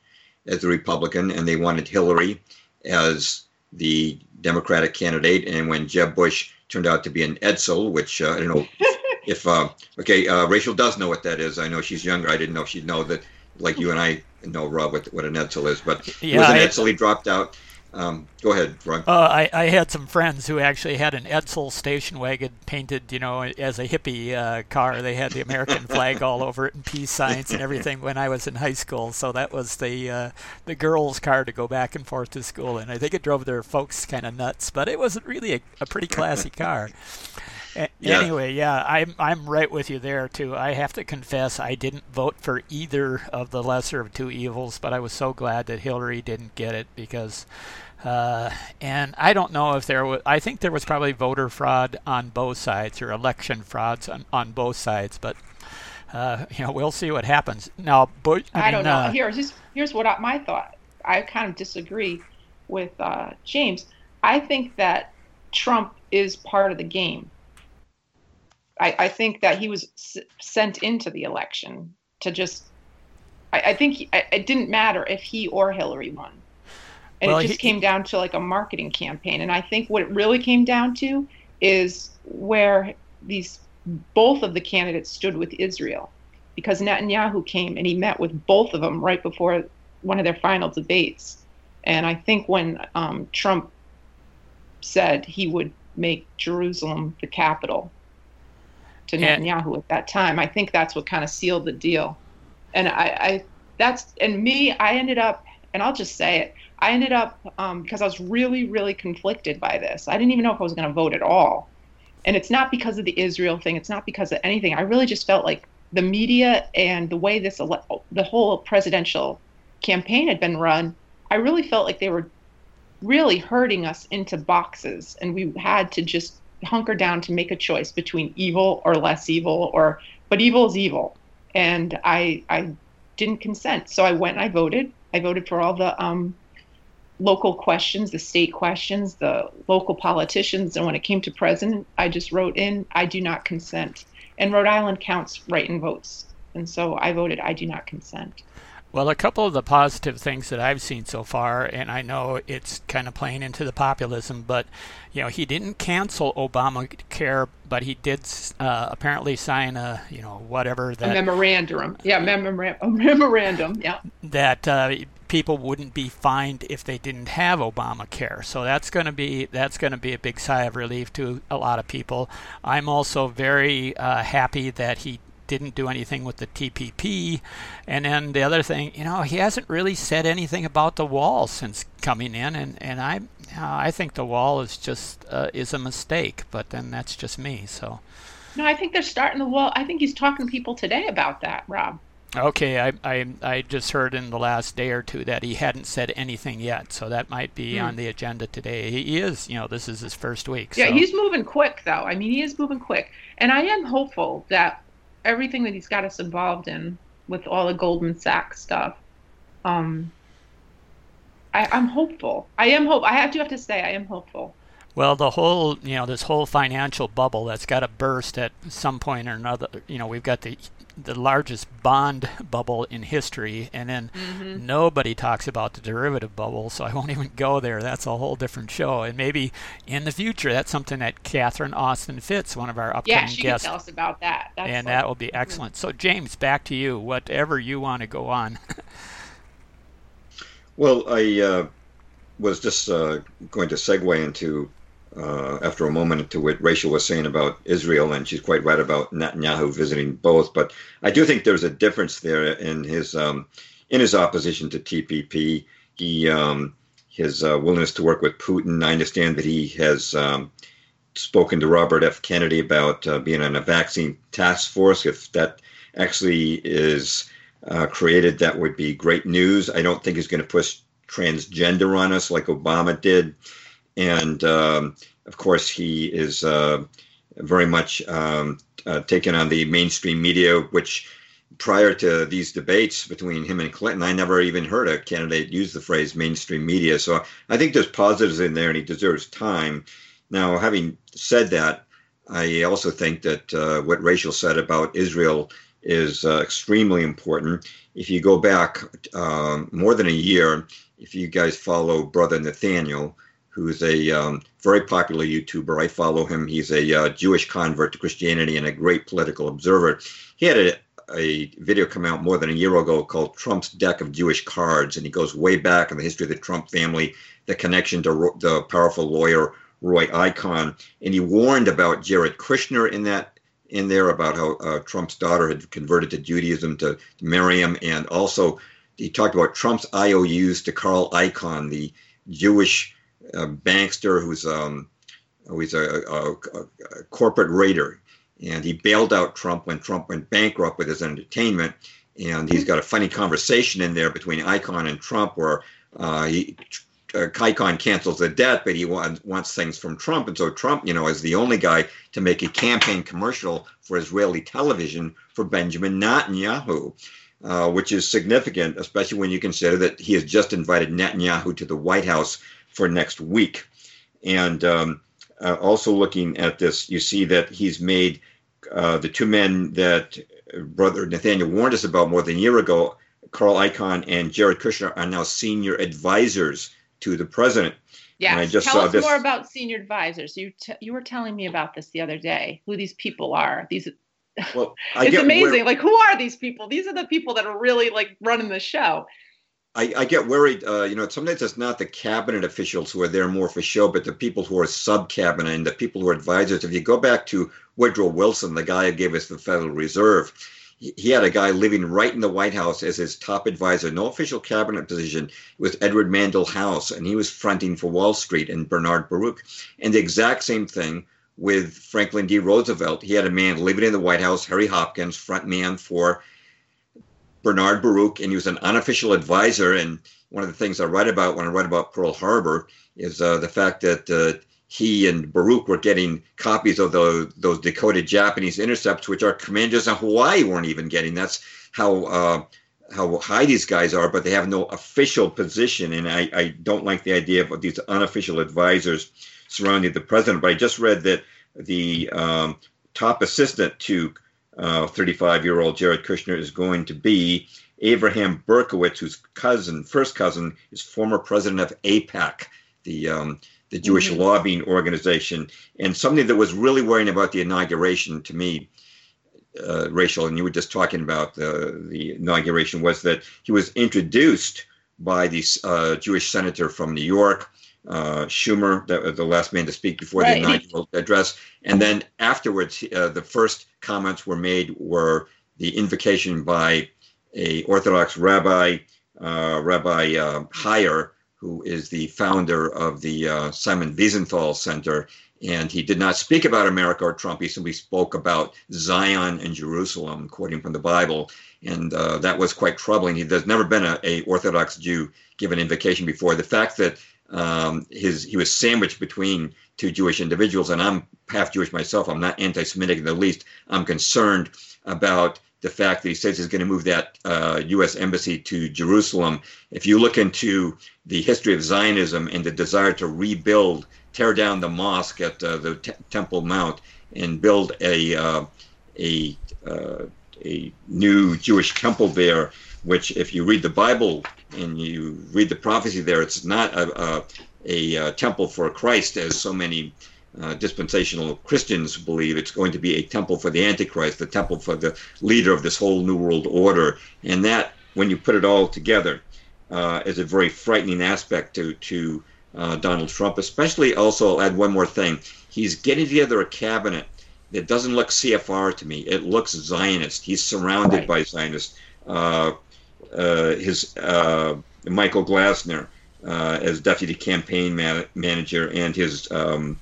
as the Republican, and they wanted Hillary as the Democratic candidate. And when Jeb Bush turned out to be an Edsel, which uh, I don't know if, uh, okay, uh, Rachel does know what that is. I know she's younger. I didn't know she'd know that, like you and I know, Rob, what, what an Edsel is. But yeah, he was an I, Edsel. He dropped out. Um, go ahead, Ron. Uh, I, I had some friends who actually had an Edsel station wagon painted, you know, as a hippie uh, car. They had the American flag all over it and peace signs and everything when I was in high school. So that was the uh, the girls' car to go back and forth to school and I think it drove their folks kind of nuts, but it was really a, a pretty classy car. yeah. Anyway, yeah, I'm I'm right with you there too. I have to confess I didn't vote for either of the lesser of two evils, but I was so glad that Hillary didn't get it because uh, and I don't know if there was, I think there was probably voter fraud on both sides or election frauds on, on both sides, but uh, you know, we'll see what happens. Now, Bush, I, I mean, don't know. Uh, here's here's what I, my thought. I kind of disagree with uh, James. I think that Trump is part of the game. I, I think that he was s- sent into the election to just. I, I think he, it didn't matter if he or Hillary won and well, it just he, came down to like a marketing campaign. And i think what it really came down to is where these both of the candidates stood with israel. Because netanyahu came and he met with both of them right before one of their final debates. And i think when um, trump said he would make jerusalem the capital to netanyahu at that time i think that's what kind of sealed the deal. And I, I that's and me i ended up and i'll just say it I ended up um, because I was really, really conflicted by this. I didn't even know if I was going to vote at all. And it's not because of the Israel thing. It's not because of anything. I really just felt like the media and the way this ele- the whole presidential campaign had been run. I really felt like they were really hurting us into boxes, and we had to just hunker down to make a choice between evil or less evil, or but evil is evil. And I I didn't consent, so I went and I voted. I voted for all the um, local questions, the state questions, the local politicians. And when it came to president, I just wrote in, I do not consent. And Rhode Island counts write in votes. And so I voted, I do not consent. Well, a couple of the positive things that I've seen so far, and I know it's kind of playing into the populism, but you know, he didn't cancel Obamacare, but he did uh, apparently sign a, you know, whatever that a memorandum. Yeah, memorandum. A memorandum. Yeah. That uh, people wouldn't be fined if they didn't have Obamacare. So that's going to be that's going to be a big sigh of relief to a lot of people. I'm also very uh, happy that he didn't do anything with the TPP. And then the other thing, you know, he hasn't really said anything about the wall since coming in, and and I I think the wall is just uh, is a mistake. But then that's just me. So. No, I think they're starting the wall. I think he's talking to people today about that, Rob. Okay, I, I I just heard in the last day or two that he hadn't said anything yet, so that might be mm. on the agenda today. He is, you know, this is his first week. Yeah, so. he's moving quick, though. I mean, he is moving quick, and I am hopeful that everything that he's got us involved in with all the Goldman Sachs stuff. Um, I, I'm hopeful. I am hope. I have have to say I am hopeful. Well, the whole, you know, this whole financial bubble that's got to burst at some point or another. You know, we've got the the largest bond bubble in history, and then mm-hmm. nobody talks about the derivative bubble, so I won't even go there. That's a whole different show, and maybe in the future, that's something that Catherine Austin Fitts, one of our upcoming yeah, she guests, can tell us about that, that's and like, that will be excellent. Mm-hmm. So, James, back to you. Whatever you want to go on. well, I uh, was just uh, going to segue into uh, after a moment to what Rachel was saying about Israel, and she's quite right about Netanyahu visiting both. But I do think there's a difference there in his um, in his opposition to TPP. He um, his uh, willingness to work with Putin. I understand that he has um, spoken to Robert F. Kennedy about uh, being on a vaccine task force. If that actually is uh, created, that would be great news. I don't think he's going to push transgender on us like Obama did and um, of course he is uh, very much um, uh, taken on the mainstream media, which prior to these debates between him and Clinton, I never even heard a candidate use the phrase mainstream media. So I think there's positives in there, and he deserves time. Now, having said that, I also think that uh, what Rachel said about Israel is uh, extremely important. If you go back um, more than a year, if you guys follow Brother Nathaniel, who's a um, very popular YouTuber. I follow him. He's a uh, Jewish convert to Christianity and a great political observer. He had a, a video come out more than a year ago called Trump's Deck of Jewish Cards, and he goes way back in the history of the Trump family, the connection to the powerful lawyer Roy Cohn, and he warned about Jared Kushner in that in there about how uh, Trump's daughter had converted to Judaism to, marry him, and also he talked about Trump's IOUs to Carl Icahn, the Jewish a bankster who's um, who's a, a, a, corporate raider, and he bailed out Trump when Trump went bankrupt with his entertainment. And he's got a funny conversation in there between Icahn and Trump, where uh, he uh, Icahn cancels the debt, but he wants, wants things from Trump, and so Trump, you know, is the only guy to make a campaign commercial for Israeli television for Benjamin Netanyahu. Uh, which is significant, especially when you consider that he has just invited Netanyahu to the White House for next week. And um, uh, also looking at this, you see that he's made uh, the two men that Brother Nathaniel warned us about more than a year ago, Carl Icahn and Jared Kushner, are now senior advisors to the president. Yeah, tell us this. more about senior advisors. You t- you were telling me about this the other day. Who these people are? These well, it's amazing. Where, like, who are these people? These are the people that are really like running the show. I, I get worried. Uh, you know, sometimes it's not the cabinet officials who are there more for show, but the people who are sub cabinet and the people who are advisors. If you go back to Woodrow Wilson, the guy who gave us the Federal Reserve, he, had a guy living right in the White House as his top advisor, no official cabinet position. It was Edward Mandell House, and he was fronting for Wall Street and Bernard Baruch. And the exact same thing with Franklin D. Roosevelt. He had a man living in the White House, Harry Hopkins, front man for Bernard Baruch, and he was an unofficial advisor. And one of the things I write about when I write about Pearl Harbor is uh, the fact that uh, he and Baruch were getting copies of the, those decoded Japanese intercepts, which our commanders in Hawaii weren't even getting. That's how uh, how high these guys are, but they have no official position. And I, I don't like the idea of these unofficial advisors surrounding the president. But I just read that the um, top assistant to 35 year old Jared Kushner is going to be Abraham Berkowitz, whose cousin, first cousin, is former president of AIPAC, the um, the Jewish mm-hmm. lobbying organization, and something that was really worrying about the inauguration to me, uh, Rachel, and you were just talking about the the inauguration was that he was introduced by the uh, Jewish senator from New York, uh, Schumer, the, the, last man to speak before right. the inaugural address, and then afterwards, uh, the first comments were made were the invocation by a Orthodox rabbi, uh, Rabbi uh, Hier, who is the founder of the uh, Simon Wiesenthal Center. And he did not speak about America or Trump. He simply spoke about Zion and Jerusalem, quoting from the Bible. And uh, that was quite troubling. He, there's never been a, a, Orthodox Jew given invocation before. The fact that um, his he was sandwiched between two Jewish individuals, and I'm half Jewish myself. I'm not anti-Semitic in the least. I'm concerned about the fact that he says he's going to move that uh, U.S. embassy to Jerusalem. If you look into the history of Zionism and the desire to rebuild, tear down the mosque at uh, the Temple Mount and build a uh, a uh, a new Jewish temple there, which, if you read the Bible and you read the prophecy there, it's not a, a, a, a temple for Christ, as so many uh, dispensational Christians believe it's going to be a temple for the Antichrist, the temple for the leader of this whole New World Order. And that, when you put it all together, uh, is a very frightening aspect to, to uh, Donald Trump, especially also, I'll add one more thing. He's getting together a cabinet that doesn't look CFR to me. It looks Zionist. He's surrounded right. by Zionists. Uh, uh, his uh, Michael Glassner as deputy campaign man- manager and his um,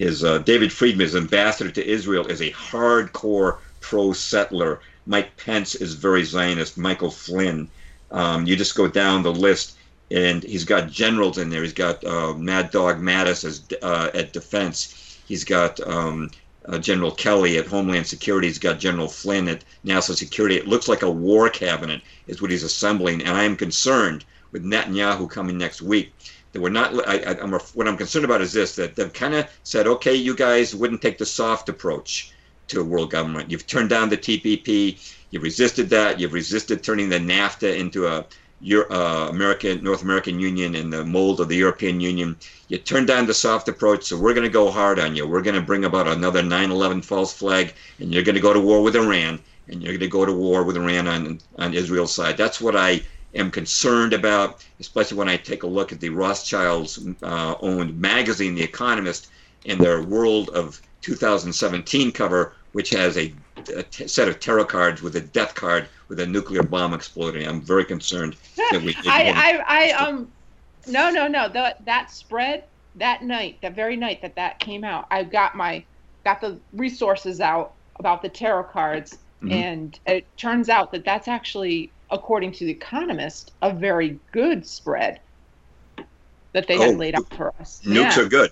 is uh, David Friedman, is ambassador to Israel, is a hardcore pro-settler. Mike Pence is very Zionist. Michael Flynn. Um, you just go down the list, and he's got generals in there. He's got uh, Mad Dog Mattis as, uh, at Defense. He's got um, uh, General Kelly at Homeland Security. He's got General Flynn at National Security. It looks like a war cabinet is what he's assembling, and I am concerned with Netanyahu coming next week that we're not. I, am what I'm concerned about is this: that they've kind of said, okay, you guys wouldn't take the soft approach to world government. You've turned down the TPP. You've resisted that. You've resisted turning the NAFTA into a your uh, American North American Union in the mold of the European Union. You turned down the soft approach, so we're going to go hard on you. We're going to bring about another 9/11 false flag, and you're going to go to war with Iran, and you're going to go to war with Iran on on Israel's side. That's what I am concerned about, especially when I take a look at the Rothschilds uh, owned magazine, The Economist, and their World of 2017 cover, which has a, a t- set of tarot cards with a death card with a nuclear bomb exploding. I'm very concerned that we. I, I, I, um, no, no, no. The, that spread that night, that very night that that came out, I got my, got the resources out about the tarot cards, mm-hmm. and it turns out that that's actually according to the Economist, a very good spread that they oh, had laid out for us. Nukes yeah. are good.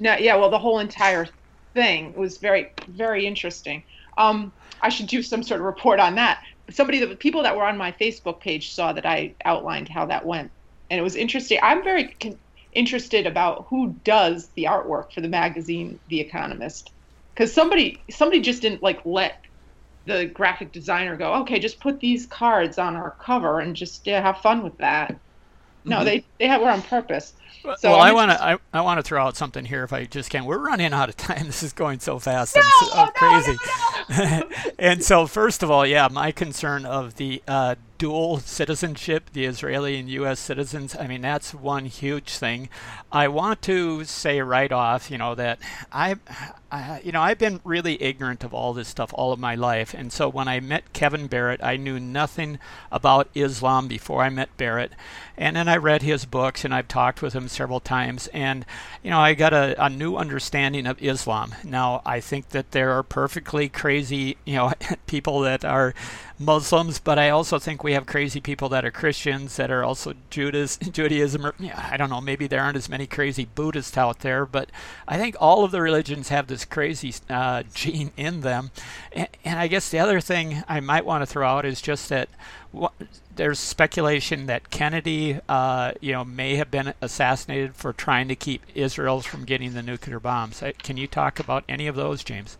No, yeah. Well, the whole entire thing It was very, very interesting. Um, I should do some sort of report on that. Somebody, the people that were on my Facebook page saw that I outlined how that went, and it was interesting. I'm very con- interested about who does the artwork for the magazine, The Economist, because somebody, somebody just didn't like let the graphic designer go, okay, just put these cards on our cover and just yeah, have fun with that. No, mm-hmm. they they were on purpose. So well, I want to I, I want to throw out something here if I just can. We're running out of time. This is going so fast. No, I'm so, no, crazy. No, and so, first of all, yeah, my concern of the uh, dual citizenship, the Israeli and U.S. citizens. I mean, that's one huge thing. I want to say right off, you know, that I, I, you know, I've been really ignorant of all this stuff all of my life, and so when I met Kevin Barrett, I knew nothing about Islam before I met Barrett, and then I read his books and I've talked with him several times, and you know, I got a, a new understanding of Islam. Now, I think that there are perfectly crazy, you know, people that are Muslims, but I also think we have crazy people that are Christians that are also Judas, Judaism. Or, yeah, I don't know. Maybe there aren't as many crazy Buddhists out there, but I think all of the religions have this crazy uh, gene in them. And, and, I guess the other thing I might want to throw out is just that there's speculation that Kennedy, uh, you know, may have been assassinated for trying to keep Israel from getting the nuclear bombs. Can you talk about any of those, James?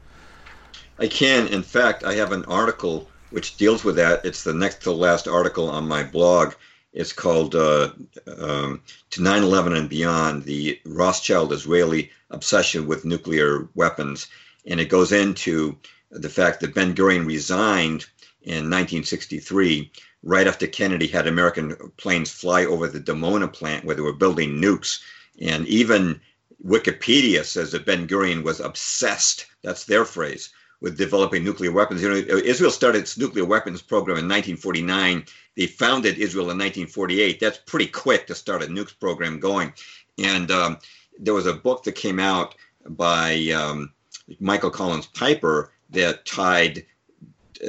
I can. In fact, I have an article which deals with that. It's the next to last article on my blog. It's called uh, um, To 9 11 and Beyond The Rothschild Israeli Obsession with Nuclear Weapons. And it goes into the fact that Ben Gurion resigned in 1963 right after Kennedy had American planes fly over the Dimona plant where they were building nukes. And even Wikipedia says that Ben Gurion was obsessed, that's their phrase, with developing nuclear weapons. You know, Israel started its nuclear weapons program in 1949. They founded Israel in 1948. That's pretty quick to start a nukes program going. And um, there was a book that came out by um, Michael Collins Piper that tied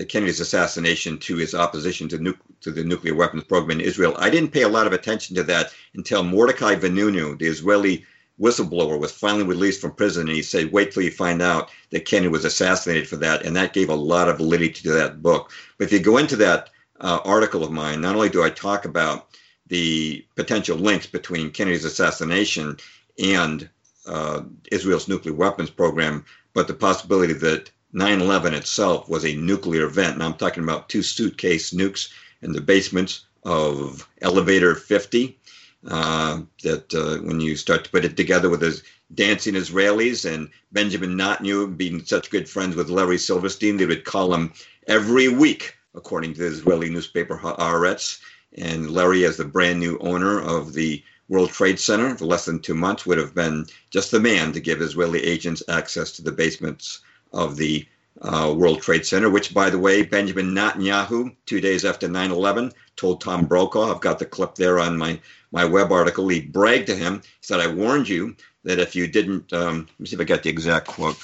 Kennedy's assassination to his opposition to, nu- to the nuclear weapons program in Israel. I didn't pay a lot of attention to that until Mordecai Vanunu, the Israeli whistleblower, was finally released from prison, and he said, "Wait till you find out that Kennedy was assassinated for that," and that gave a lot of validity to that book. But if you go into that uh, article of mine, not only do I talk about the potential links between Kennedy's assassination and uh, Israel's nuclear weapons program, but the possibility that 9 11 itself was a nuclear event. Now I'm talking about two suitcase nukes in the basements of Elevator 50. Uh, that uh, when you start to put it together with his dancing Israelis and Benjamin Netanyahu being such good friends with Larry Silverstein, they would call him every week, according to the Israeli newspaper Haaretz. And Larry, as the brand new owner of the World Trade Center for less than two months, would have been just the man to give Israeli agents access to the basements of the uh, World Trade Center, which, by the way, Benjamin Netanyahu, two days after 9 11, told Tom Brokaw, I've got the clip there on my, my web article, he bragged to him, he said, I warned you that if you didn't, um, let me see if I got the exact quote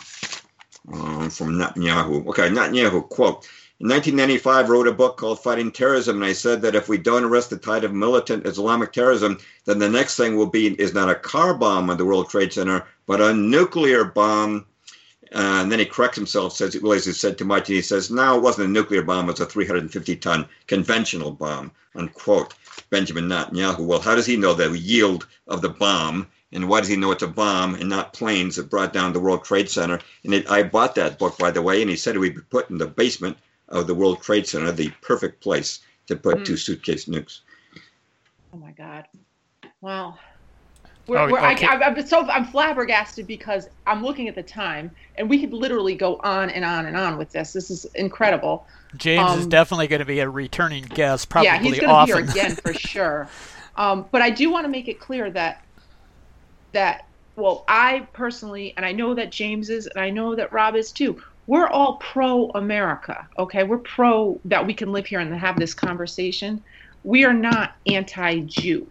um, from Netanyahu. Okay, Netanyahu, quote, in 1995, wrote a book called Fighting Terrorism, and I said that if we don't arrest the tide of militant Islamic terrorism, then the next thing will be is not a car bomb on the World Trade Center, but a nuclear bomb uh, and then he corrects himself, says he realizes he said much, and he says, no, it wasn't a nuclear bomb, it was a 350 ton conventional bomb, unquote. Benjamin Netanyahu, well, how does he know the yield of the bomb? And why does he know it's a bomb and not planes that brought down the World Trade Center? And it, I bought that book, by the way, and he said it would be put in the basement of the World Trade Center, the perfect place to put mm. two suitcase nukes. Oh my God. Wow. We're, oh, okay. I, am so I'm flabbergasted because I'm looking at the time, and we could literally go on and on and on with this. This is incredible. James um, is definitely going to be a returning guest, probably yeah, he's going to be here again for sure. Um, but I do want to make it clear that that well, I personally, and I know that James is, and I know that Rob is too. We're all pro America, okay? We're pro that we can live here and have this conversation. We are not anti Jew.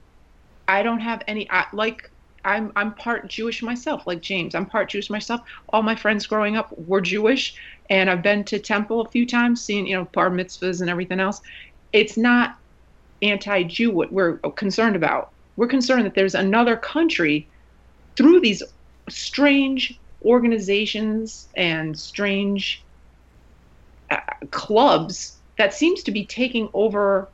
I don't have any I, like I'm I'm part Jewish myself, like James. I'm part Jewish myself. All my friends growing up were Jewish, and I've been to temple a few times, seeing you know bar mitzvahs and everything else. It's not anti-Jew what we're concerned about. We're concerned that there's another country through these strange organizations and strange uh, clubs that seems to be taking over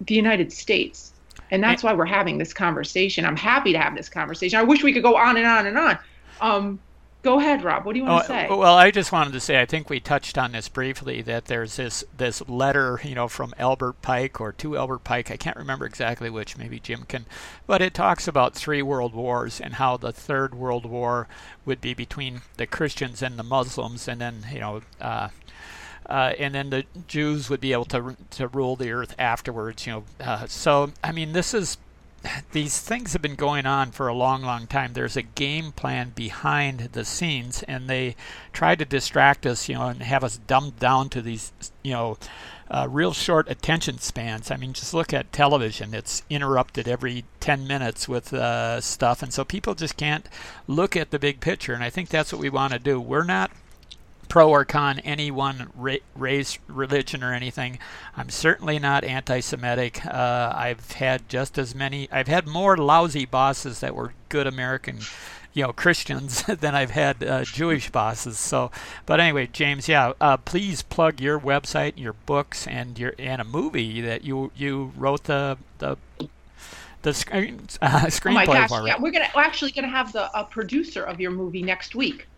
the United States and that's why we're having this conversation. I'm happy to have this conversation. I wish we could go on and on and on. Um, go ahead, Rob. What do you want oh, to say? Well, I just wanted to say I think we touched on this briefly that there's this this letter, you know, from Albert Pike or to Albert Pike. I can't remember exactly which. Maybe Jim can, but it talks about three world wars and how the third world war would be between the Christians and the Muslims, and then you know. Uh, uh, and then the Jews would be able to to rule the earth afterwards. You know, uh, so I mean, this is these things have been going on for a long, long time. There's a game plan behind the scenes, and they try to distract us, you know, and have us dumbed down to these, you know, uh, real short attention spans. I mean, just look at television; it's interrupted every 10 minutes with uh, stuff, and so people just can't look at the big picture. And I think that's what we want to do. We're not pro or con any one ra- race, religion, or anything. I'm certainly not anti-Semitic. Uh, I've had just as many. I've had more lousy bosses that were good American, you know, Christians than I've had uh, Jewish bosses. So, but anyway, James, yeah, uh, please plug your website, your books, and your and a movie that you you wrote the the the screen uh, screenplay oh my gosh. Yeah, we're gonna we're actually gonna have the a producer of your movie next week.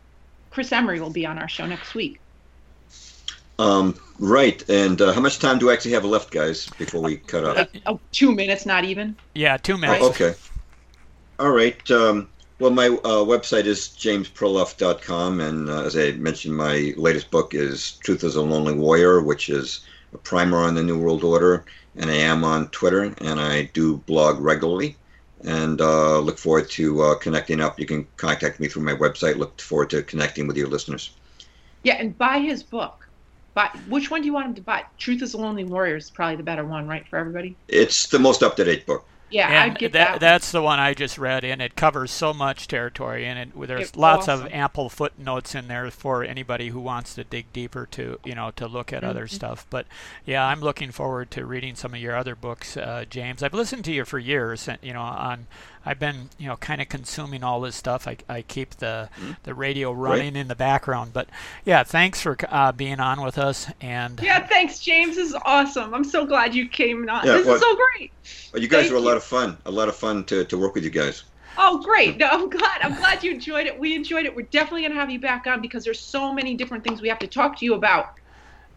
Chris Emery will be on our show next week. Um, right. And uh, how much time do I actually have left, guys, before we cut off? Like, oh, two minutes, not even. Yeah, two minutes. Oh, okay. All right. Um, well, my uh, website is jamesperloff.com, and uh, as I mentioned, my latest book is Truth is a Lonely Warrior, which is a primer on the New World Order. And I am on Twitter, and I do blog regularly. And uh, look forward to uh, connecting up. You can contact me through my website. Look forward to connecting with your listeners. Yeah, and buy his book. Buy, which one do you want him to buy? Truth is a Lonely Warrior is probably the better one, right, for everybody? It's the most up to date book. Yeah, and I'd get that, that. that's the one I just read, and it covers so much territory, and it, there's It's lots of ample footnotes in there for anybody who wants to dig deeper to, you know, to look at other Mhm. stuff. But yeah, I'm looking forward to reading some of your other books, uh, James. I've listened to you for years, and you know, on I've been, you know, kind of consuming all this stuff. I, I keep the Mm-hmm. the radio running in the background, but yeah, thanks for uh, being on with us, and Yeah, thanks, James. This is awesome. I'm so glad you came on. Yeah, this well- is so great. Well, you guys Thank were a lot you. of fun. A lot of fun to, to work with you guys. Oh, great. No, I'm glad. I'm glad you enjoyed it. We enjoyed it. We're definitely going to have you back on because there's so many different things we have to talk to you about.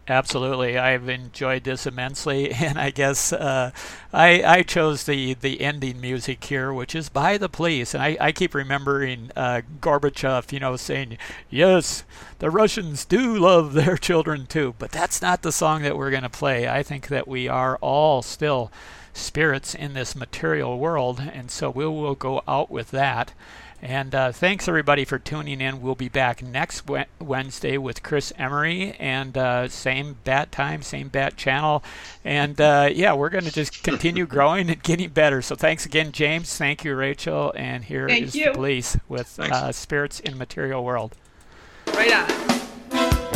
Absolutely, I've enjoyed this immensely, and I guess uh, I I chose the the ending music here, which is by the police, and I, I keep remembering uh, Gorbachev, you know, saying, "Yes, the Russians do love their children too," but that's not the song that we're going to play. I think that we are all still spirits in this material world, and so we will go out with that. And uh, thanks everybody for tuning in. We'll be back next Wednesday with Chris Emery, and uh, same bat time, same bat channel, and uh, yeah, we're going to just continue growing and getting better. So thanks again, James. Thank you, Rachel. And here is Thank the you. police with uh, Spirits in Material World. Right on.